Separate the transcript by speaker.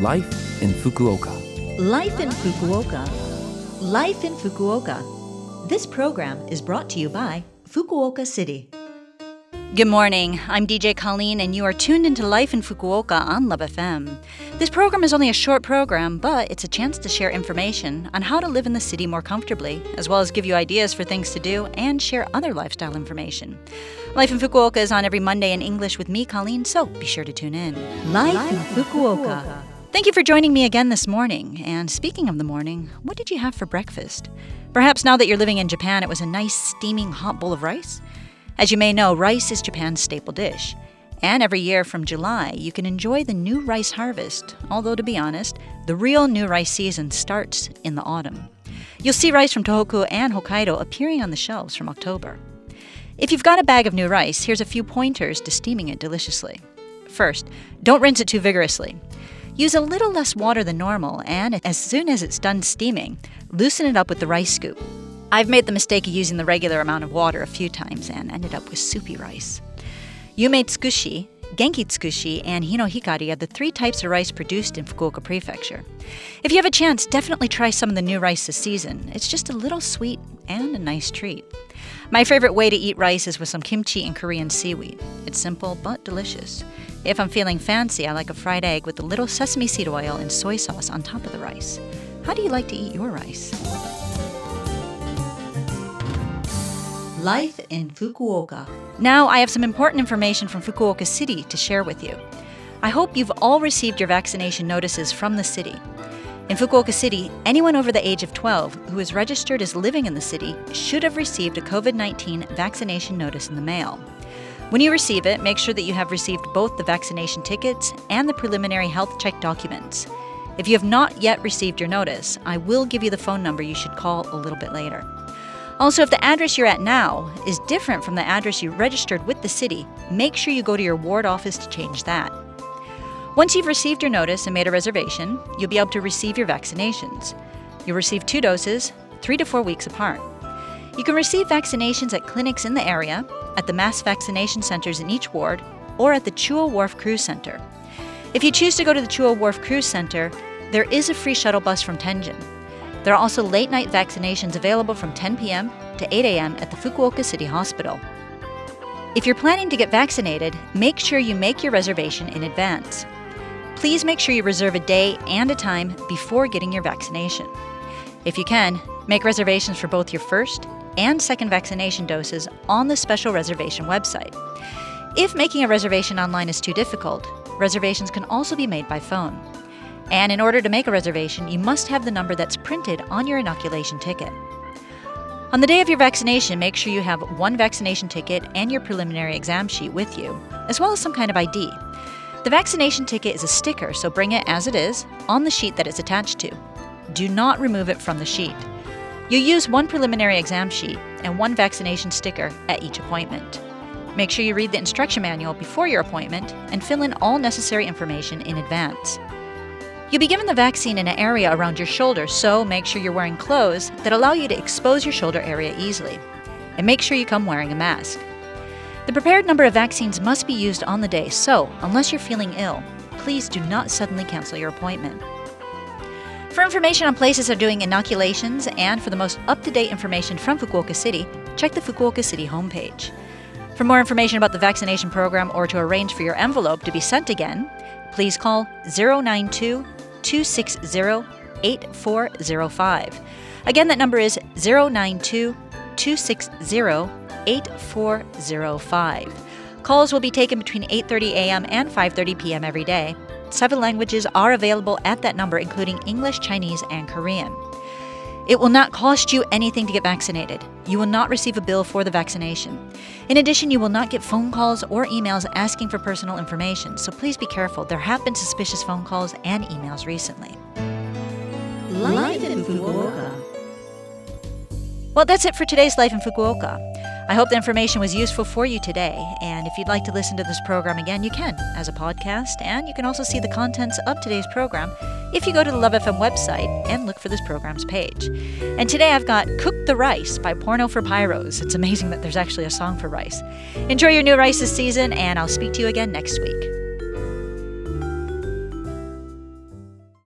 Speaker 1: Life in Fukuoka.
Speaker 2: Life in Fukuoka. Life in Fukuoka. This program is brought to you by Fukuoka City.
Speaker 3: Good morning. I'm DJ Colleen, and you are tuned into Life in Fukuoka on Love FM. This program is only a short program, but it's a chance to share information on how to live in the city more comfortably, as well as give you ideas for things to do and share other lifestyle information. Life in Fukuoka is on every Monday in English with me, Colleen, so be sure to tune in.
Speaker 2: Life in Fukuoka.
Speaker 3: Thank you for joining me again this morning. And speaking of the morning, what did you have for breakfast? Perhaps now that you're living in Japan, it was a nice steaming hot bowl of rice? As you may know, rice is Japan's staple dish. And every year from July, you can enjoy the new rice harvest, although to be honest, the real new rice season starts in the autumn. You'll see rice from Tohoku and Hokkaido appearing on the shelves from October. If you've got a bag of new rice, here's a few pointers to steaming it deliciously. First, don't rinse it too vigorously. Use a little less water than normal, and as soon as it's done steaming, loosen it up with the rice scoop. I've made the mistake of using the regular amount of water a few times and ended up with soupy rice. Yume tsukushi, Genki tsukushi, and hinohikari are the three types of rice produced in Fukuoka Prefecture. If you have a chance, definitely try some of the new rice this season. It's just a little sweet and a nice treat. My favorite way to eat rice is with some kimchi and Korean seaweed. It's simple but delicious. If I'm feeling fancy, I like a fried egg with a little sesame seed oil and soy sauce on top of the rice. How do you like to eat your rice?
Speaker 2: Life in Fukuoka.
Speaker 3: Now, I have some important information from Fukuoka City to share with you. I hope you've all received your vaccination notices from the city. In Fukuoka City, anyone over the age of 12 who is registered as living in the city should have received a COVID 19 vaccination notice in the mail. When you receive it, make sure that you have received both the vaccination tickets and the preliminary health check documents. If you have not yet received your notice, I will give you the phone number you should call a little bit later. Also, if the address you're at now is different from the address you registered with the city, make sure you go to your ward office to change that. Once you've received your notice and made a reservation, you'll be able to receive your vaccinations. You'll receive two doses, three to four weeks apart. You can receive vaccinations at clinics in the area, at the mass vaccination centers in each ward, or at the Chuo Wharf Cruise Center. If you choose to go to the Chuo Wharf Cruise Center, there is a free shuttle bus from Tenjin. There are also late night vaccinations available from 10 p.m. to 8 a.m. at the Fukuoka City Hospital. If you're planning to get vaccinated, make sure you make your reservation in advance. Please make sure you reserve a day and a time before getting your vaccination. If you can, make reservations for both your first and second vaccination doses on the special reservation website. If making a reservation online is too difficult, reservations can also be made by phone. And in order to make a reservation, you must have the number that's printed on your inoculation ticket. On the day of your vaccination, make sure you have one vaccination ticket and your preliminary exam sheet with you, as well as some kind of ID. The vaccination ticket is a sticker, so bring it as it is on the sheet that it's attached to. Do not remove it from the sheet. You use one preliminary exam sheet and one vaccination sticker at each appointment. Make sure you read the instruction manual before your appointment and fill in all necessary information in advance. You'll be given the vaccine in an area around your shoulder, so make sure you're wearing clothes that allow you to expose your shoulder area easily. And make sure you come wearing a mask. The prepared number of vaccines must be used on the day, so unless you're feeling ill, please do not suddenly cancel your appointment. For information on places that are doing inoculations and for the most up to date information from Fukuoka City, check the Fukuoka City homepage. For more information about the vaccination program or to arrange for your envelope to be sent again, please call 092 260 8405. Again, that number is 092 260 8405. Calls will be taken between 8:30 a.m. and 5:30 p.m. every day. Seven languages are available at that number including English, Chinese, and Korean. It will not cost you anything to get vaccinated. You will not receive a bill for the vaccination. In addition, you will not get phone calls or emails asking for personal information, so please be careful. There have been suspicious phone calls and emails recently.
Speaker 2: Life in Fukuoka.
Speaker 3: Well, that's it for today's Life in Fukuoka. I hope the information was useful for you today. And if you'd like to listen to this program again, you can as a podcast. And you can also see the contents of today's program if you go to the Love FM website and look for this program's page. And today I've got Cook the Rice by Porno for Pyros. It's amazing that there's actually a song for rice. Enjoy your new rice this season, and I'll speak to you again next week.